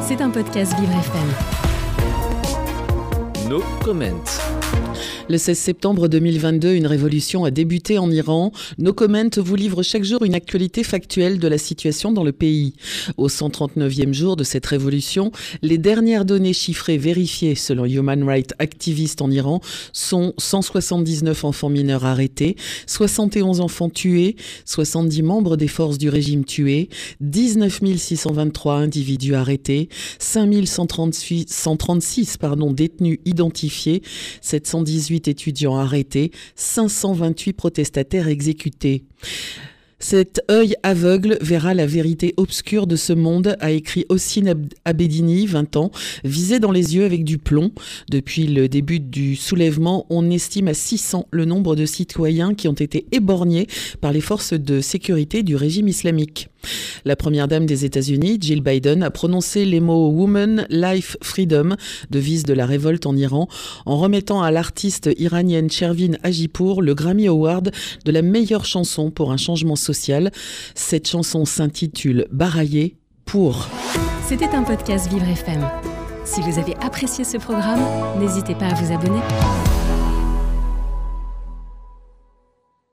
C'est un podcast Vivre FM. No comment. Le 16 septembre 2022, une révolution a débuté en Iran. Nos Comment vous livre chaque jour une actualité factuelle de la situation dans le pays. Au 139e jour de cette révolution, les dernières données chiffrées vérifiées selon Human Rights Activists en Iran sont 179 enfants mineurs arrêtés, 71 enfants tués, 70 membres des forces du régime tués, 19 623 individus arrêtés, 5136 136 pardon, détenus identifiés, 718 étudiants arrêtés, 528 protestataires exécutés. Cet œil aveugle verra la vérité obscure de ce monde, a écrit Ossine Abedini, 20 ans, visé dans les yeux avec du plomb. Depuis le début du soulèvement, on estime à 600 le nombre de citoyens qui ont été éborgnés par les forces de sécurité du régime islamique. La première dame des États-Unis, Jill Biden, a prononcé les mots Woman, Life, Freedom, devise de la révolte en Iran, en remettant à l'artiste iranienne Shervin Ajipour le Grammy Award de la meilleure chanson pour un changement social. Cette chanson s'intitule Baraillé pour. C'était un podcast Vivre FM. Si vous avez apprécié ce programme, n'hésitez pas à vous abonner.